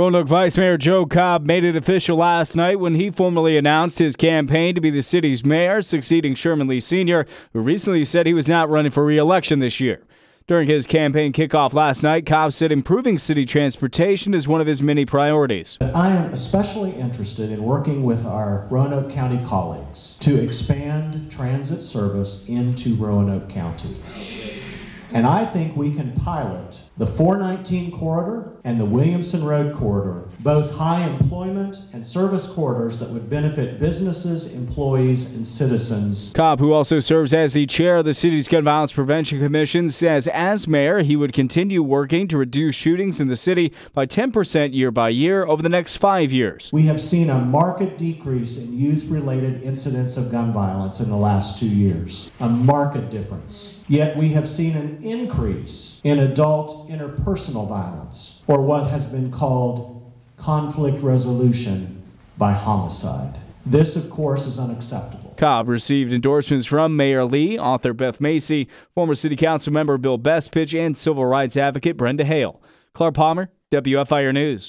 Roanoke Vice Mayor Joe Cobb made it official last night when he formally announced his campaign to be the city's mayor, succeeding Sherman Lea Sr., who recently said he was not running for re-election this year. During his campaign kickoff last night, Cobb said improving city transportation is one of his many priorities. I am especially interested in working with our Roanoke County colleagues to expand transit service into Roanoke County. And I think we can pilot the 419 corridor and the Williamson Road corridor, both high employment and service corridors that would benefit businesses, employees, and citizens. Cobb, who also serves as the chair of the city's Gun Violence Prevention Commission, says as mayor, he would continue working to reduce shootings in the city by 10% year by year over the next five years. We have seen a marked decrease in youth related incidents of gun violence in the last two years, a marked difference. Yet we have seen an increase in adult interpersonal violence, or what has been called conflict resolution by homicide. This, of course, is unacceptable. Cobb received endorsements from Mayor Lea, author Beth Macy, former City Council member Bill Bestpitch, and civil rights advocate Brenda Hale. Clark Palmer, WFIR News.